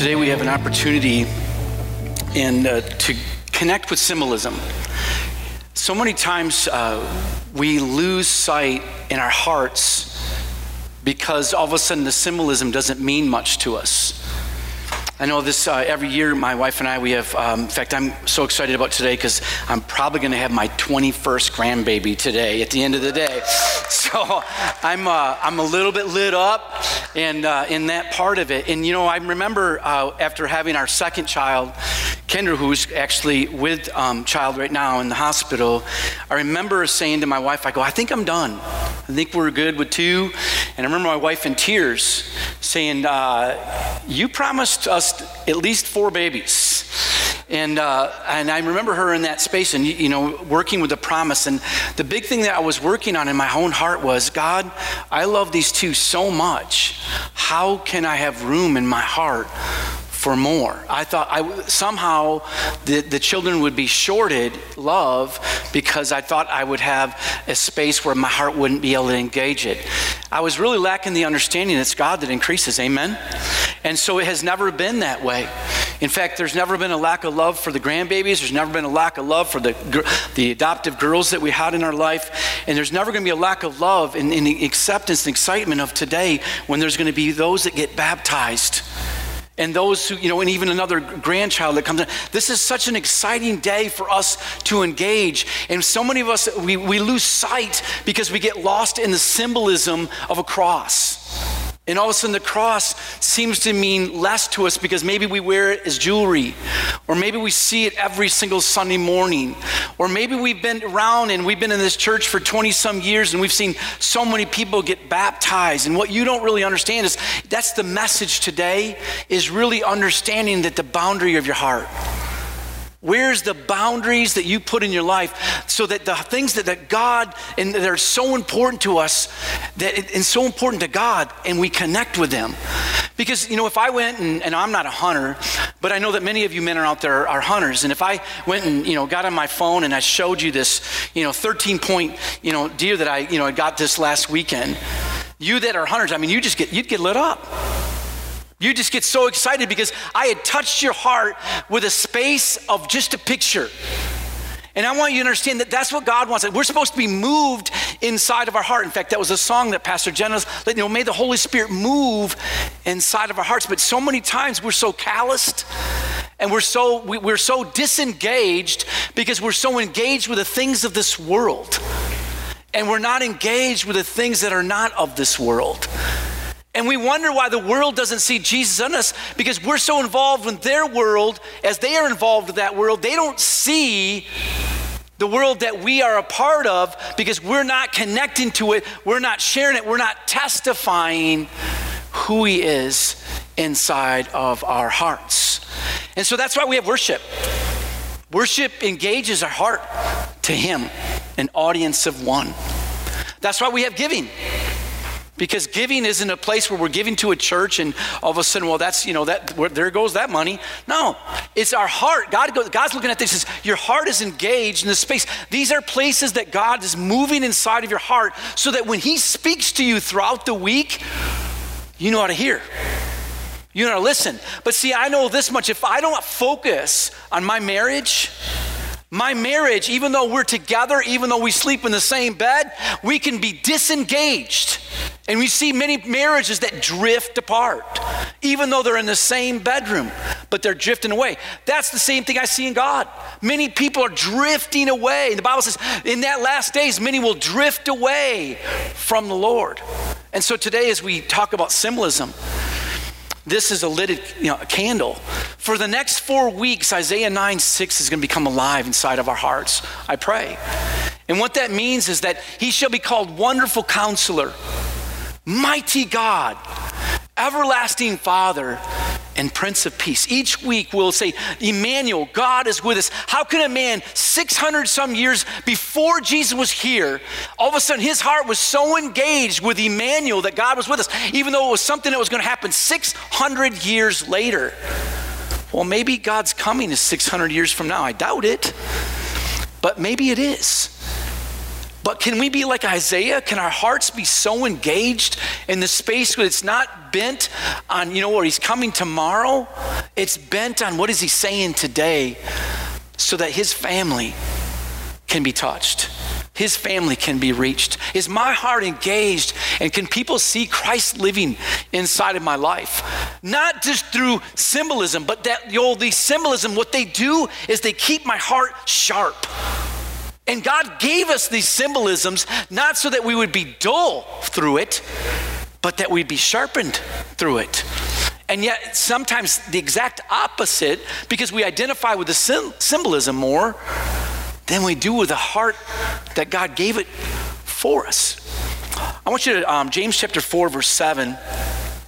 Today we have an opportunity and uh, to connect with symbolism. So many times uh, we lose sight in our hearts because all of a sudden the symbolism doesn't mean much to us. I know this uh, every year, my wife and I, we have, um, in fact, I'm so excited about today because I'm probably going to have my 21st grandbaby today at the end of the day. So I'm, uh, I'm a little bit lit up and uh, in that part of it. And, you know, I remember uh, after having our second child, Kendra, who's actually with um, child right now in the hospital, I remember saying to my wife, I go, I think I'm done. I think we're good with two. And I remember my wife in tears saying, uh, You promised us at least four babies. And, uh, and I remember her in that space and, you know, working with the promise. And the big thing that I was working on in my own heart was God, I love these two so much. How can I have room in my heart for more. I thought I, somehow the, the children would be shorted love because I thought I would have a space where my heart wouldn't be able to engage it. I was really lacking the understanding it's God that increases. Amen? And so it has never been that way. In fact, there's never been a lack of love for the grandbabies. There's never been a lack of love for the, the adoptive girls that we had in our life. And there's never going to be a lack of love and, and the acceptance and excitement of today when there's going to be those that get baptized and those who, you know, and even another grandchild that comes in. This is such an exciting day for us to engage. And so many of us, we, we lose sight because we get lost in the symbolism of a cross. And all of a sudden, the cross seems to mean less to us because maybe we wear it as jewelry, or maybe we see it every single Sunday morning, or maybe we've been around and we've been in this church for 20 some years and we've seen so many people get baptized. And what you don't really understand is that's the message today is really understanding that the boundary of your heart. Where's the boundaries that you put in your life so that the things that, that God and that are so important to us that it, and so important to God and we connect with them? Because, you know, if I went and, and I'm not a hunter, but I know that many of you men are out there are hunters. And if I went and, you know, got on my phone and I showed you this, you know, 13 point, you know, deer that I, you know, I got this last weekend, you that are hunters, I mean, you just get, you'd get lit up. You just get so excited because I had touched your heart with a space of just a picture. And I want you to understand that that's what God wants. We're supposed to be moved inside of our heart. In fact, that was a song that Pastor Jenna, you know, may the Holy Spirit move inside of our hearts. But so many times we're so calloused and we're so we, we're so disengaged because we're so engaged with the things of this world, and we're not engaged with the things that are not of this world. And we wonder why the world doesn't see Jesus in us because we're so involved in their world as they are involved with that world. They don't see the world that we are a part of because we're not connecting to it, we're not sharing it, we're not testifying who He is inside of our hearts. And so that's why we have worship. Worship engages our heart to Him, an audience of one. That's why we have giving. Because giving isn't a place where we're giving to a church and all of a sudden, well, that's, you know, that where, there goes that money. No, it's our heart. God goes, God's looking at this, says, your heart is engaged in this space. These are places that God is moving inside of your heart so that when He speaks to you throughout the week, you know how to hear. You know how to listen. But see, I know this much. If I don't focus on my marriage, my marriage, even though we're together, even though we sleep in the same bed, we can be disengaged and we see many marriages that drift apart, even though they're in the same bedroom, but they're drifting away. That's the same thing I see in God. Many people are drifting away. And The Bible says, in that last days, many will drift away from the Lord. And so today, as we talk about symbolism, this is a lit you know, candle. For the next four weeks, Isaiah 9 6 is going to become alive inside of our hearts, I pray. And what that means is that he shall be called Wonderful Counselor Mighty God, everlasting Father, and Prince of Peace. Each week we'll say, Emmanuel, God is with us. How can a man 600 some years before Jesus was here, all of a sudden his heart was so engaged with Emmanuel that God was with us, even though it was something that was going to happen 600 years later? Well, maybe God's coming is 600 years from now. I doubt it, but maybe it is. But can we be like Isaiah? Can our hearts be so engaged in the space where it's not bent on, you know, where he's coming tomorrow? It's bent on what is he saying today so that his family can be touched. His family can be reached. Is my heart engaged? And can people see Christ living inside of my life? Not just through symbolism, but that you know, the symbolism, what they do is they keep my heart sharp. And God gave us these symbolisms not so that we would be dull through it, but that we'd be sharpened through it. And yet, sometimes the exact opposite, because we identify with the symbolism more than we do with the heart that God gave it for us. I want you to, um, James chapter 4, verse 7.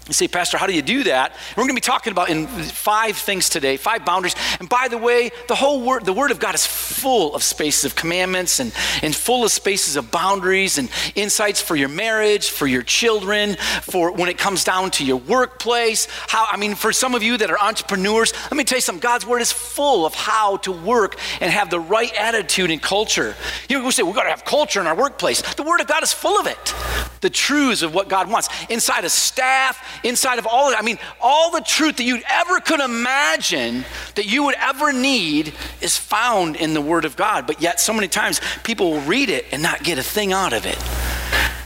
You say, Pastor, how do you do that? we're going to be talking about in five things today, five boundaries. And by the way, the whole word, the word of God is full of spaces of commandments and, and full of spaces of boundaries and insights for your marriage, for your children, for when it comes down to your workplace. How, I mean, for some of you that are entrepreneurs, let me tell you something. God's word is full of how to work and have the right attitude and culture. You know, we say we've got to have culture in our workplace. The word of God is full of it. The truths of what God wants. Inside a staff, inside of all of it. I mean, all the truth that you ever could imagine that you would ever need is found in the Word of God. But yet, so many times people will read it and not get a thing out of it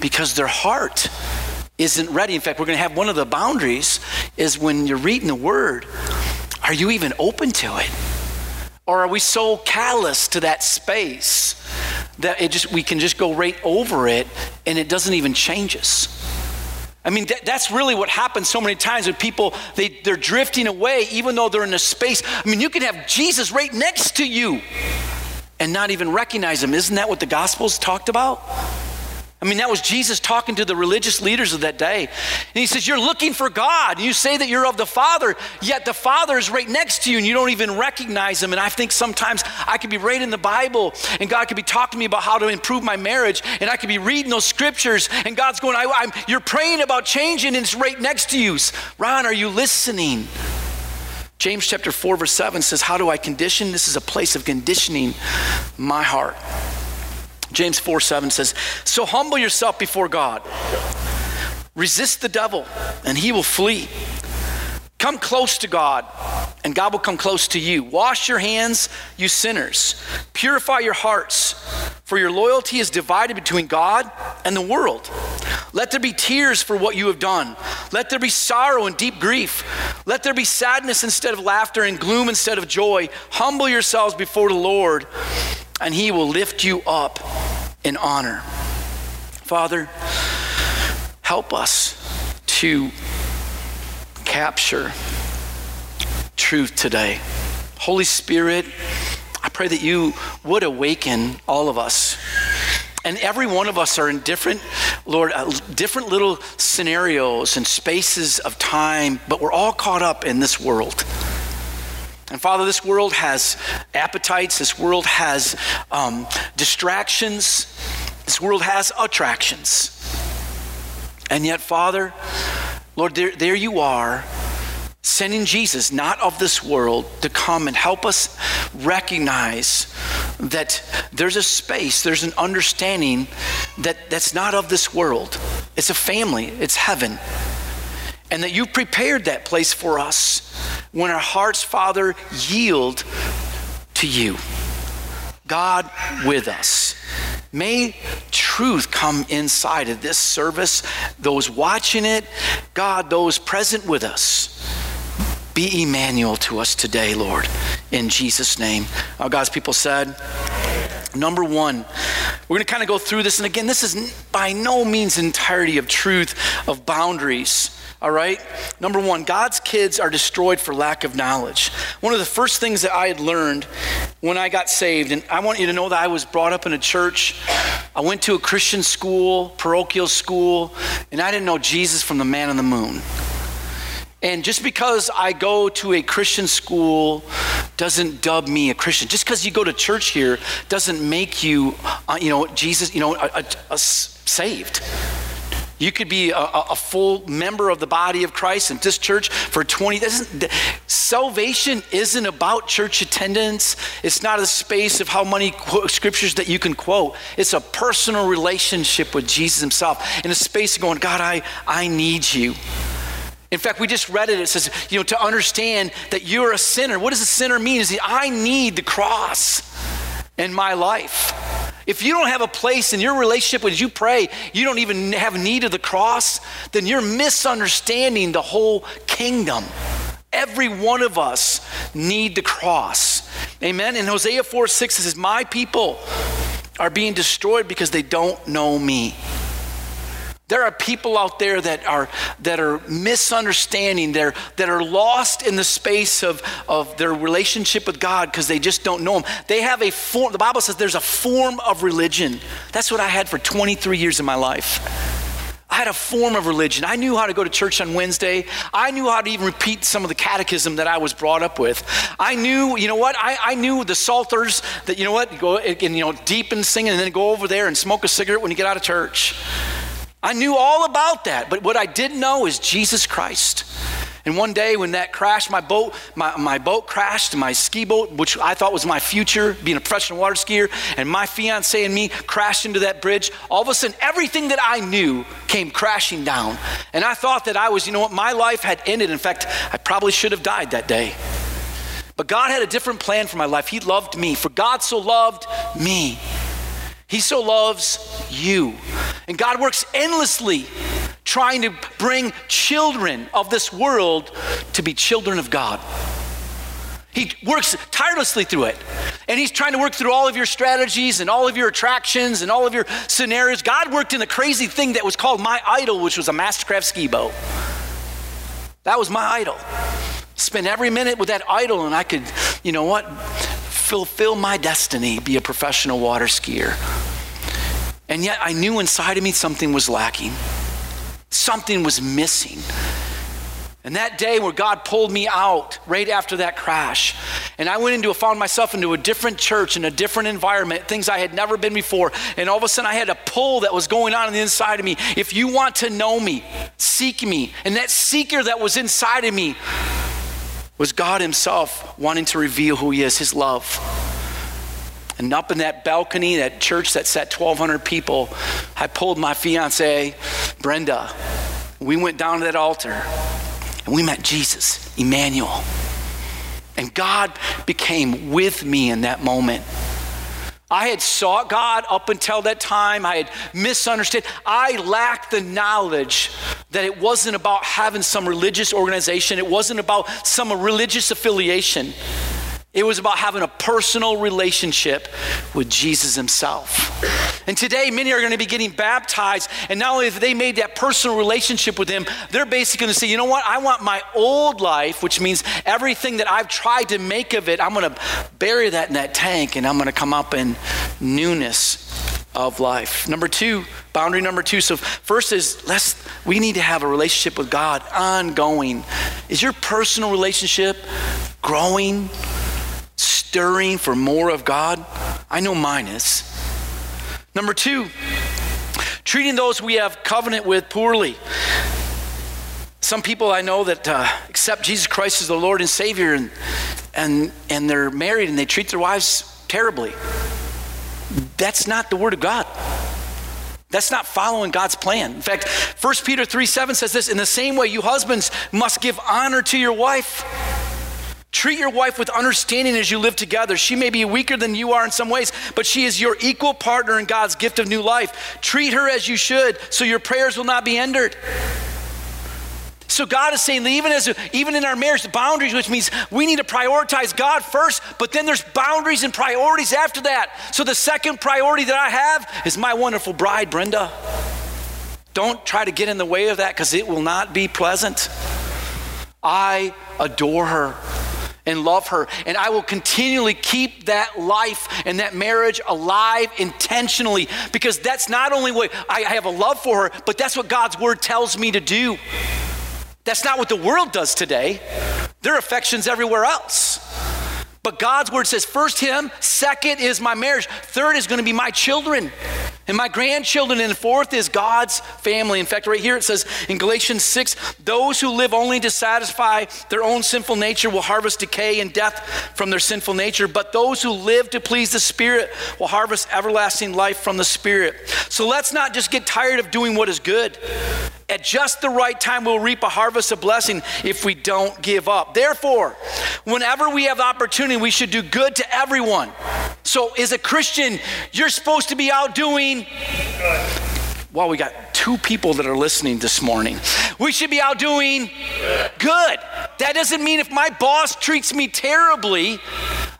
because their heart isn't ready. In fact, we're going to have one of the boundaries is when you're reading the Word, are you even open to it? Or are we so callous to that space that it just we can just go right over it and it doesn't even change us? I mean, that, that's really what happens so many times with people, they, they're drifting away even though they're in a space. I mean, you can have Jesus right next to you and not even recognize him. Isn't that what the Gospels talked about? I mean, that was Jesus talking to the religious leaders of that day. And he says, You're looking for God. You say that you're of the Father, yet the Father is right next to you and you don't even recognize him. And I think sometimes I could be right in the Bible and God could be talking to me about how to improve my marriage. And I could be reading those scriptures and God's going, I, You're praying about changing and it's right next to you. Ron, are you listening? James chapter 4, verse 7 says, How do I condition? This is a place of conditioning my heart. James 4 7 says, So humble yourself before God. Resist the devil, and he will flee. Come close to God, and God will come close to you. Wash your hands, you sinners. Purify your hearts, for your loyalty is divided between God and the world. Let there be tears for what you have done. Let there be sorrow and deep grief. Let there be sadness instead of laughter and gloom instead of joy. Humble yourselves before the Lord, and he will lift you up in honor. Father, help us to capture truth today. Holy Spirit, I pray that you would awaken all of us. And every one of us are in different, Lord, uh, different little scenarios and spaces of time, but we're all caught up in this world. And Father, this world has appetites, this world has um, distractions, this world has attractions. And yet, Father, Lord, there, there you are, sending Jesus, not of this world, to come and help us recognize that there's a space, there's an understanding that, that's not of this world. It's a family, it's heaven. And that you've prepared that place for us when our hearts, Father, yield to you. God with us. May truth come inside of this service, those watching it, God, those present with us. Be Emmanuel to us today, Lord, in Jesus' name. Uh, God's people said, Number one, we're going to kind of go through this. And again, this is by no means entirety of truth, of boundaries. All right? Number one, God's kids are destroyed for lack of knowledge. One of the first things that I had learned when I got saved, and I want you to know that I was brought up in a church. I went to a Christian school, parochial school, and I didn't know Jesus from the man on the moon. And just because I go to a Christian school doesn't dub me a Christian. Just because you go to church here doesn't make you, uh, you know, Jesus, you know, a, saved. You could be a, a, full member of the body of Christ in this church for 20. Isn't, salvation isn't about church attendance. It's not a space of how many scriptures that you can quote. It's a personal relationship with Jesus Himself in a space of going, God, I, I need you. In fact, we just read it. It says, you know, to understand that you're a sinner. What does a sinner mean? Is I need the cross in my life. If you don't have a place in your relationship when you pray, you don't even have need of the cross, then you're misunderstanding the whole kingdom. Every one of us need the cross. Amen. In Hosea 4 6, it says, My people are being destroyed because they don't know me. There are people out there that are, that are misunderstanding, they're, that are lost in the space of, of their relationship with God because they just don't know Him. They have a form, the Bible says there's a form of religion. That's what I had for 23 years of my life. I had a form of religion. I knew how to go to church on Wednesday. I knew how to even repeat some of the catechism that I was brought up with. I knew, you know what? I, I knew the psalters that, you know what, go and, you know, deep in singing and then go over there and smoke a cigarette when you get out of church. I knew all about that, but what I didn't know is Jesus Christ. And one day when that crashed, my boat, my, my boat crashed, my ski boat, which I thought was my future, being a professional water skier, and my fiance and me crashed into that bridge. All of a sudden, everything that I knew came crashing down. And I thought that I was, you know what, my life had ended. In fact, I probably should have died that day. But God had a different plan for my life. He loved me. For God so loved me he so loves you. And God works endlessly trying to bring children of this world to be children of God. He works tirelessly through it. And he's trying to work through all of your strategies and all of your attractions and all of your scenarios. God worked in the crazy thing that was called my idol, which was a Mastercraft ski boat. That was my idol. Spend every minute with that idol, and I could, you know what? Fulfill my destiny, be a professional water skier. And yet I knew inside of me something was lacking, something was missing. And that day where God pulled me out right after that crash, and I went into, found myself into a different church in a different environment, things I had never been before. And all of a sudden I had a pull that was going on on the inside of me. If you want to know me, seek me. And that seeker that was inside of me was God Himself wanting to reveal who He is, His love. And up in that balcony, that church that sat 1,200 people, I pulled my fiance, Brenda. We went down to that altar and we met Jesus, Emmanuel. And God became with me in that moment. I had sought God up until that time. I had misunderstood. I lacked the knowledge that it wasn't about having some religious organization, it wasn't about some religious affiliation. It was about having a personal relationship with Jesus himself. And today, many are going to be getting baptized. And not only have they made that personal relationship with him, they're basically going to say, you know what? I want my old life, which means everything that I've tried to make of it, I'm going to bury that in that tank and I'm going to come up in newness of life. Number two, boundary number two. So first is let's we need to have a relationship with God ongoing. Is your personal relationship growing? stirring for more of God? I know mine is. Number two, treating those we have covenant with poorly. Some people I know that uh, accept Jesus Christ as the Lord and Savior, and, and, and they're married and they treat their wives terribly. That's not the Word of God. That's not following God's plan. In fact, 1 Peter 3 7 says this In the same way, you husbands must give honor to your wife Treat your wife with understanding as you live together. She may be weaker than you are in some ways, but she is your equal partner in God's gift of new life. Treat her as you should, so your prayers will not be hindered. So God is saying that even as even in our marriage, the boundaries, which means we need to prioritize God first, but then there's boundaries and priorities after that. So the second priority that I have is my wonderful bride, Brenda. Don't try to get in the way of that because it will not be pleasant. I adore her and love her. And I will continually keep that life and that marriage alive intentionally because that's not only what I have a love for her, but that's what God's word tells me to do. That's not what the world does today. Their affection's everywhere else. But God's word says first him, second is my marriage, third is going to be my children and my grandchildren, and fourth is God's family. In fact, right here it says in Galatians 6 those who live only to satisfy their own sinful nature will harvest decay and death from their sinful nature, but those who live to please the Spirit will harvest everlasting life from the Spirit. So let's not just get tired of doing what is good. At just the right time, we'll reap a harvest of blessing if we don't give up. Therefore, whenever we have opportunity, we should do good to everyone. So, as a Christian, you're supposed to be out doing. Well, we got two people that are listening this morning. We should be out doing good. That doesn't mean if my boss treats me terribly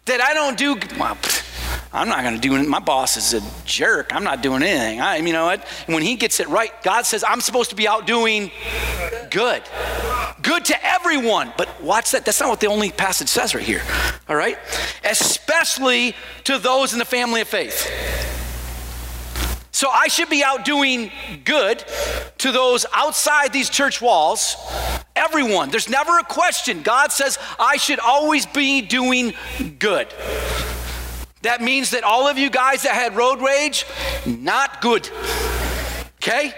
that I don't do well. I'm not going to do it. My boss is a jerk. I'm not doing anything. I, you know what? When he gets it right, God says I'm supposed to be out doing good. Good to everyone. But watch that. That's not what the only passage says right here. All right? Especially to those in the family of faith. So I should be out doing good to those outside these church walls. Everyone. There's never a question. God says I should always be doing good. That means that all of you guys that had road rage, not good. Okay?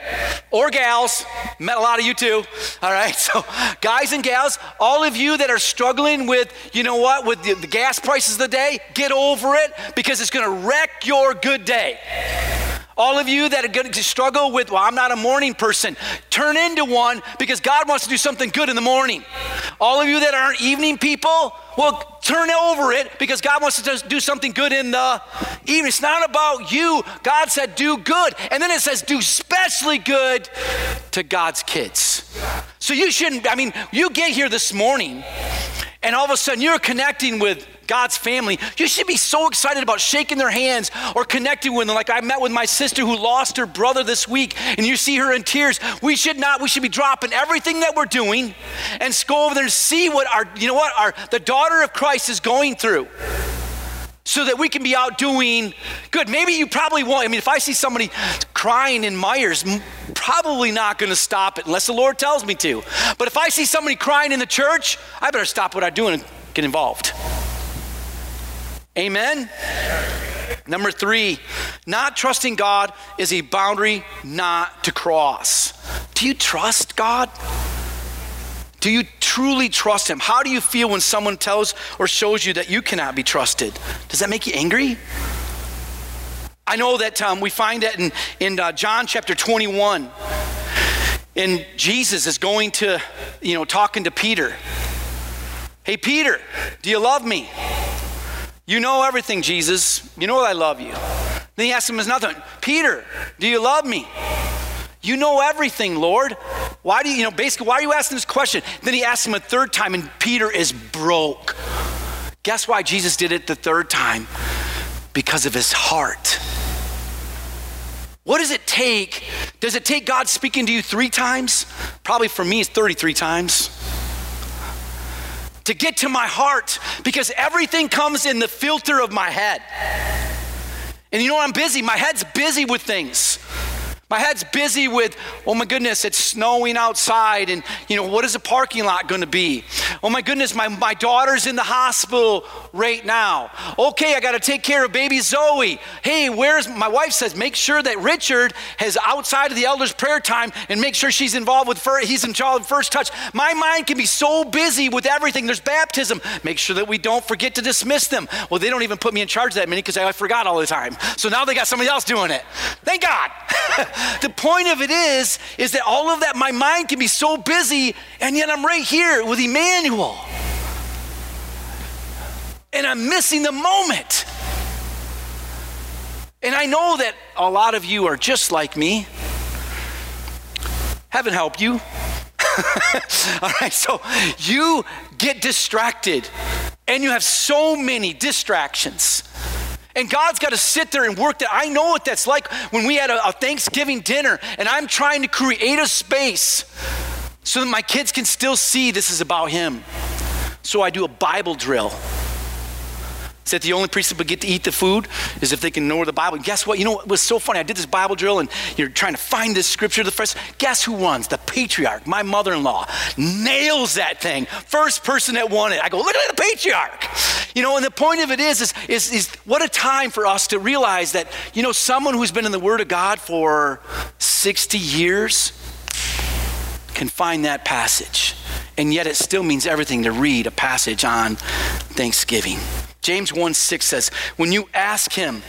Or gals, met a lot of you too. All right, so guys and gals, all of you that are struggling with, you know what, with the, the gas prices of the day, get over it because it's gonna wreck your good day. All of you that are going to struggle with, well, I'm not a morning person, turn into one because God wants to do something good in the morning. All of you that aren't evening people, well, turn over it because God wants to do something good in the evening. It's not about you. God said, do good. And then it says, do specially good to God's kids. So you shouldn't, I mean, you get here this morning and all of a sudden you're connecting with God's family, you should be so excited about shaking their hands or connecting with them. Like I met with my sister who lost her brother this week, and you see her in tears. We should not, we should be dropping everything that we're doing and go over there and see what our, you know what, our the daughter of Christ is going through so that we can be out doing good. Maybe you probably won't. I mean, if I see somebody crying in Meijers, probably not going to stop it unless the Lord tells me to. But if I see somebody crying in the church, I better stop what I'm doing and get involved. Amen? Number three, not trusting God is a boundary not to cross. Do you trust God? Do you truly trust Him? How do you feel when someone tells or shows you that you cannot be trusted? Does that make you angry? I know that um, we find that in, in uh, John chapter 21. And Jesus is going to, you know, talking to Peter. Hey, Peter, do you love me? You know everything, Jesus. You know I love you. Then he asks him another Peter, do you love me? You know everything, Lord. Why do you, you know, basically, why are you asking this question? Then he asks him a third time, and Peter is broke. Guess why Jesus did it the third time? Because of his heart. What does it take? Does it take God speaking to you three times? Probably for me, it's 33 times to get to my heart because everything comes in the filter of my head. And you know, I'm busy. My head's busy with things. My head's busy with, oh my goodness, it's snowing outside, and you know, what is the parking lot going to be? Oh my goodness, my, my daughter's in the hospital right now. Okay, I got to take care of baby Zoe. Hey, where's my wife says, make sure that Richard has outside of the elders' prayer time and make sure she's involved with, first, he's in charge of first touch. My mind can be so busy with everything. There's baptism. Make sure that we don't forget to dismiss them. Well, they don't even put me in charge that many because I forgot all the time. So now they got somebody else doing it. Thank God. the point of it is, is that all of that, my mind can be so busy, and yet I'm right here with Emmanuel. And I'm missing the moment. And I know that a lot of you are just like me. Heaven help you. All right, so you get distracted and you have so many distractions. And God's got to sit there and work that. I know what that's like when we had a, a Thanksgiving dinner and I'm trying to create a space so that my kids can still see this is about Him. So I do a Bible drill. Is that the only people get to eat the food is if they can know the Bible? Guess what? You know what was so funny? I did this Bible drill and you're trying to find this scripture the first. Guess who runs? The patriarch, my mother in law. Nails that thing. First person that won it. I go, look at the patriarch. You know, and the point of it is, is, is, is what a time for us to realize that, you know, someone who's been in the Word of God for 60 years can find that passage. And yet it still means everything to read a passage on Thanksgiving. James 1 6 says, When you ask him,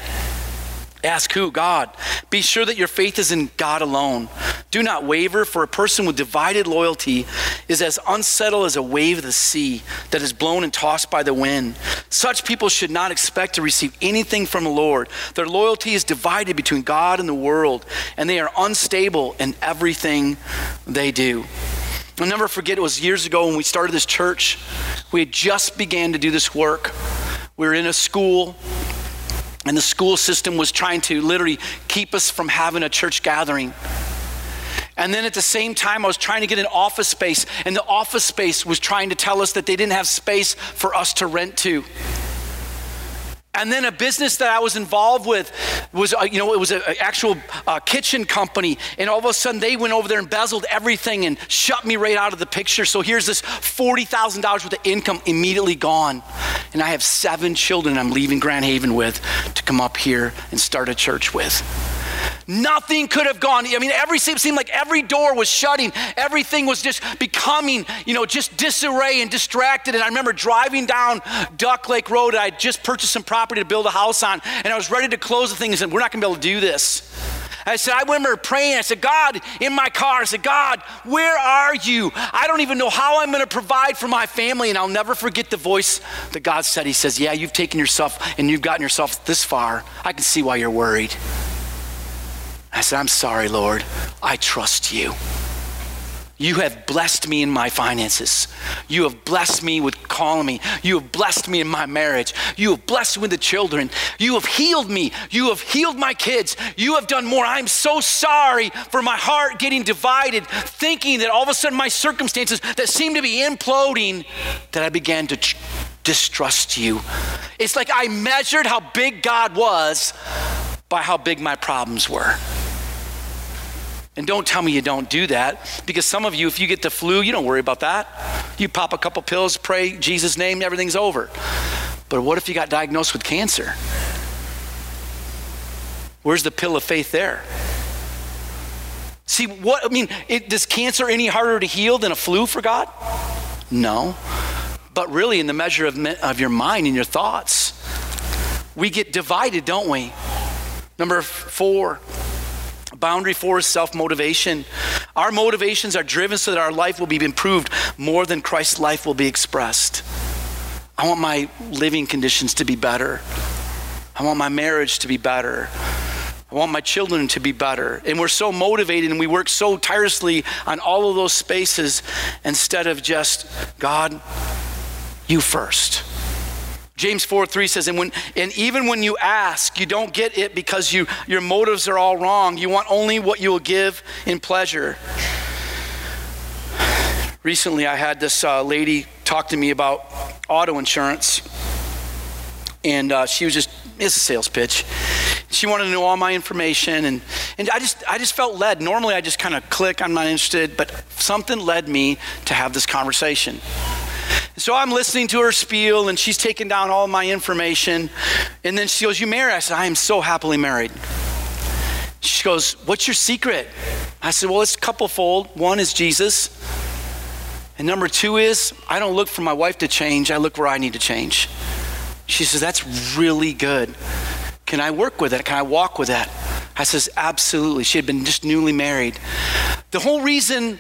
Ask who? God. Be sure that your faith is in God alone. Do not waver, for a person with divided loyalty is as unsettled as a wave of the sea that is blown and tossed by the wind. Such people should not expect to receive anything from the Lord. Their loyalty is divided between God and the world, and they are unstable in everything they do. I'll never forget, it was years ago when we started this church. We had just began to do this work. We were in a school, and the school system was trying to literally keep us from having a church gathering. And then at the same time, I was trying to get an office space, and the office space was trying to tell us that they didn't have space for us to rent to. And then a business that I was involved with was, uh, you know, it was an actual uh, kitchen company. And all of a sudden they went over there and embezzled everything and shut me right out of the picture. So here's this $40,000 worth of income immediately gone. And I have seven children I'm leaving Grand Haven with to come up here and start a church with. Nothing could have gone. I mean, every seemed like every door was shutting. Everything was just becoming, you know, just disarray and distracted. And I remember driving down Duck Lake Road. I just purchased some property to build a house on, and I was ready to close the thing and said, "We're not going to be able to do this." I said, I remember praying. I said, God, in my car, I said, God, where are you? I don't even know how I'm going to provide for my family. And I'll never forget the voice that God said. He says, Yeah, you've taken yourself and you've gotten yourself this far. I can see why you're worried. I said, I'm sorry, Lord. I trust you. You have blessed me in my finances. You have blessed me with calling me. You have blessed me in my marriage. You have blessed me with the children. You have healed me. You have healed my kids. You have done more. I'm so sorry for my heart getting divided, thinking that all of a sudden my circumstances that seem to be imploding, that I began to tr- distrust you. It's like I measured how big God was by how big my problems were. And don't tell me you don't do that because some of you, if you get the flu, you don't worry about that. You pop a couple pills, pray Jesus' name, everything's over. But what if you got diagnosed with cancer? Where's the pill of faith there? See, what, I mean, it, does cancer any harder to heal than a flu for God? No. But really, in the measure of, of your mind and your thoughts, we get divided, don't we? Number four, boundary four is self motivation. Our motivations are driven so that our life will be improved more than Christ's life will be expressed. I want my living conditions to be better. I want my marriage to be better. I want my children to be better. And we're so motivated and we work so tirelessly on all of those spaces instead of just, God, you first. James 4 3 says, and, when, and even when you ask, you don't get it because you, your motives are all wrong. You want only what you will give in pleasure. Recently, I had this uh, lady talk to me about auto insurance, and uh, she was just, it's a sales pitch. She wanted to know all my information, and, and I, just, I just felt led. Normally, I just kind of click, I'm not interested, but something led me to have this conversation. So I'm listening to her spiel, and she's taking down all my information. And then she goes, You married? I said, I am so happily married. She goes, What's your secret? I said, Well, it's a couplefold. One is Jesus. And number two is, I don't look for my wife to change, I look where I need to change. She says, That's really good. Can I work with that? Can I walk with that? I says, Absolutely. She had been just newly married. The whole reason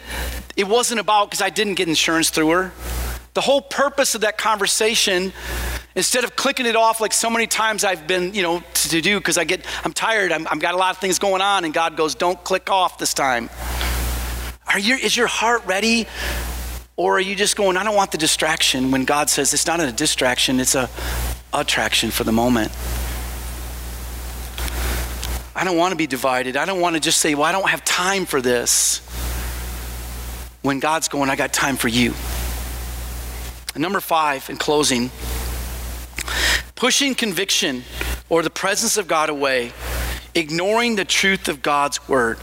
it wasn't about because I didn't get insurance through her. The whole purpose of that conversation, instead of clicking it off like so many times I've been, you know, to, to do because I get, I'm tired, I'm, I've got a lot of things going on, and God goes, don't click off this time. Are you, is your heart ready? Or are you just going, I don't want the distraction when God says it's not a distraction, it's a attraction for the moment. I don't want to be divided. I don't want to just say, well, I don't have time for this. When God's going, I got time for you. Number five, in closing, pushing conviction or the presence of God away, ignoring the truth of God's word.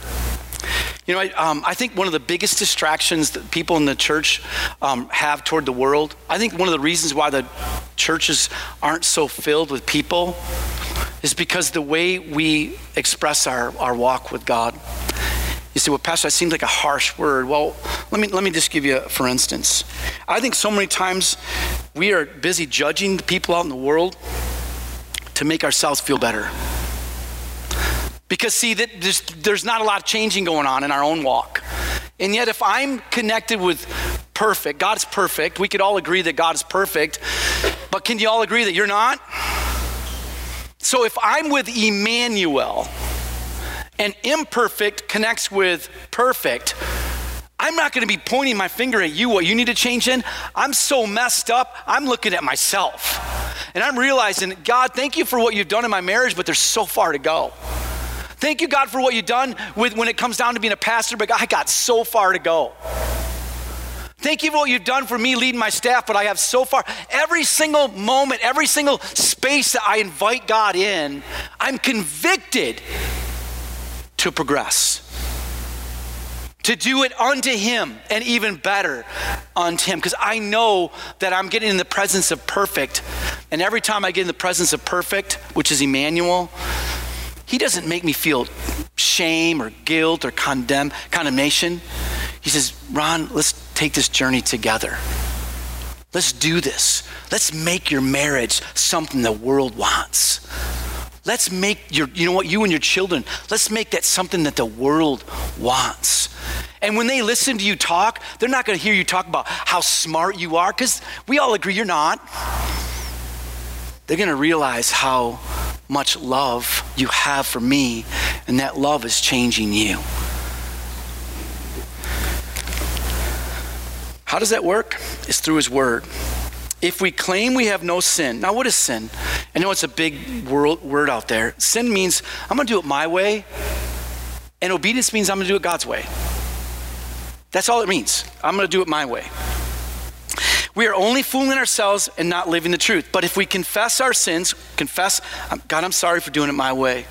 You know, I, um, I, think one of the biggest distractions that people in the church um, have toward the world, I think one of the reasons why the churches aren't so filled with people is because the way we express our, our walk with God. You say, well, Pastor, that seems like a harsh word. Well, let me, let me just give you, a, for instance. I think so many times we are busy judging the people out in the world to make ourselves feel better. Because, see, that there's, there's not a lot of changing going on in our own walk. And yet, if I'm connected with perfect, God's perfect, we could all agree that God is perfect, but can you all agree that you're not? So, if I'm with Emmanuel and imperfect connects with perfect, I'm not going to be pointing my finger at you, what you need to change in. I'm so messed up, I'm looking at myself. And I'm realizing, God, thank you for what you've done in my marriage, but there's so far to go. Thank you, God, for what you've done with, when it comes down to being a pastor, but I got so far to go. Thank you for what you've done for me leading my staff, but I have so far. Every single moment, every single space that I invite God in, I'm convicted to progress. To do it unto Him and even better unto Him. Because I know that I'm getting in the presence of perfect. And every time I get in the presence of perfect, which is Emmanuel, he doesn't make me feel shame or guilt or condemn, condemnation. He says, Ron, let's take this journey together. Let's do this. Let's make your marriage something the world wants. Let's make your, you know what, you and your children, let's make that something that the world wants. And when they listen to you talk, they're not going to hear you talk about how smart you are, because we all agree you're not. They're going to realize how much love you have for me, and that love is changing you. How does that work? It's through His Word. If we claim we have no sin, now what is sin? I know it's a big world, word out there. Sin means I'm going to do it my way, and obedience means I'm going to do it God's way. That's all it means. I'm going to do it my way. We are only fooling ourselves and not living the truth. But if we confess our sins, confess, God, I'm sorry for doing it my way.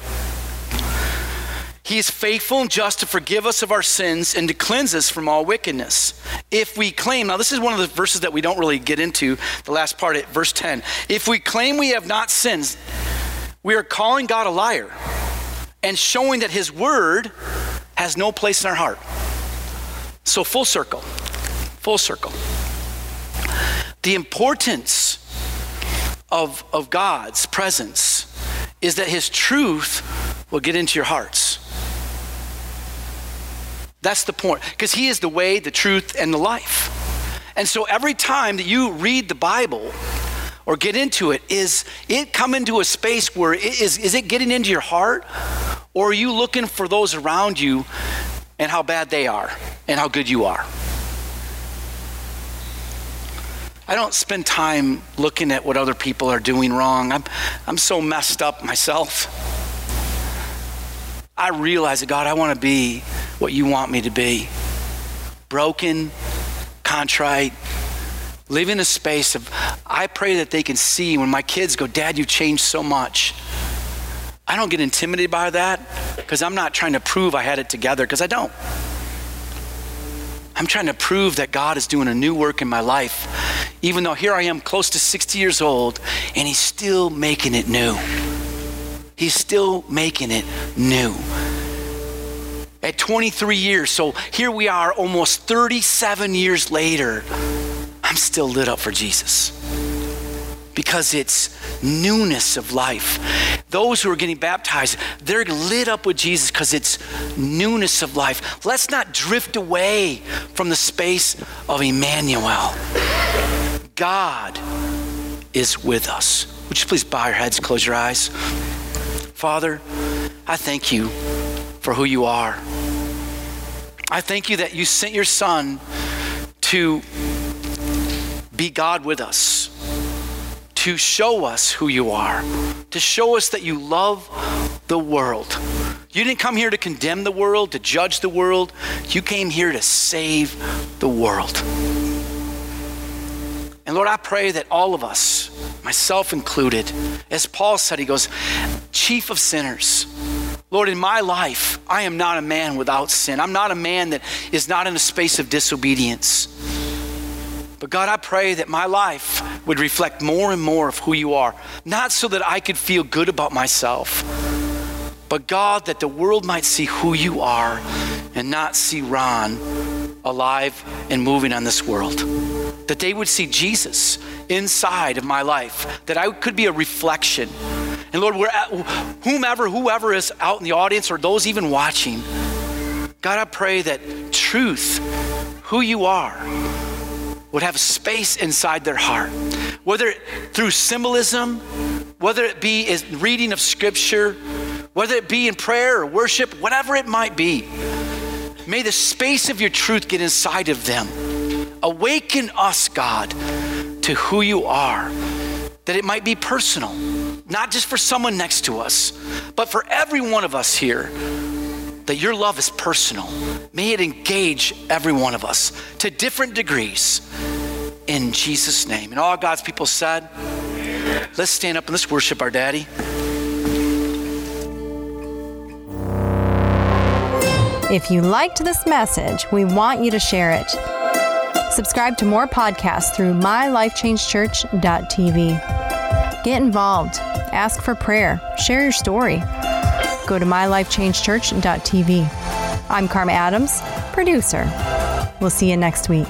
He is faithful and just to forgive us of our sins and to cleanse us from all wickedness. If we claim, now this is one of the verses that we don't really get into, the last part, at verse 10. If we claim we have not sinned, we are calling God a liar and showing that his word has no place in our heart. So, full circle, full circle the importance of, of God's presence is that His truth will get into your hearts. That's the point, because He is the way, the truth, and the life. And so every time that you read the Bible or get into it, is it come into a space where it is, is it getting into your heart? Or are you looking for those around you and how bad they are and how good you are? I don't spend time looking at what other people are doing wrong. I'm, I'm so messed up myself. I realize that, God, I want to be what you want me to be broken, contrite, live in a space of, I pray that they can see when my kids go, Dad, you changed so much. I don't get intimidated by that because I'm not trying to prove I had it together because I don't. I'm trying to prove that God is doing a new work in my life, even though here I am close to 60 years old and He's still making it new. He's still making it new. At 23 years, so here we are almost 37 years later, I'm still lit up for Jesus because it's newness of life. Those who are getting baptized, they're lit up with Jesus because it's newness of life. Let's not drift away from the space of Emmanuel. God is with us. Would you please bow your heads, close your eyes? Father, I thank you for who you are. I thank you that you sent your son to be God with us to show us who you are, to show us that you love the world. You didn't come here to condemn the world, to judge the world. You came here to save the world. And Lord, I pray that all of us myself included. As Paul said, he goes, chief of sinners. Lord, in my life, I am not a man without sin. I'm not a man that is not in a space of disobedience. But God, I pray that my life would reflect more and more of who you are, not so that I could feel good about myself, but God, that the world might see who you are and not see Ron alive and moving on this world. That they would see Jesus inside of my life, that I could be a reflection. And Lord, at, whomever, whoever is out in the audience or those even watching, God, I pray that truth, who you are, would have space inside their heart. Whether through symbolism, whether it be in reading of scripture, whether it be in prayer or worship, whatever it might be. May the space of your truth get inside of them. Awaken us, God, to who you are, that it might be personal, not just for someone next to us, but for every one of us here that your love is personal. May it engage every one of us to different degrees in Jesus' name. And all God's people said, let's stand up and let's worship our daddy. If you liked this message, we want you to share it. Subscribe to more podcasts through mylifechangechurch.tv. Get involved, ask for prayer, share your story go to mylifechangechurch.tv. I'm Karma Adams, producer. We'll see you next week.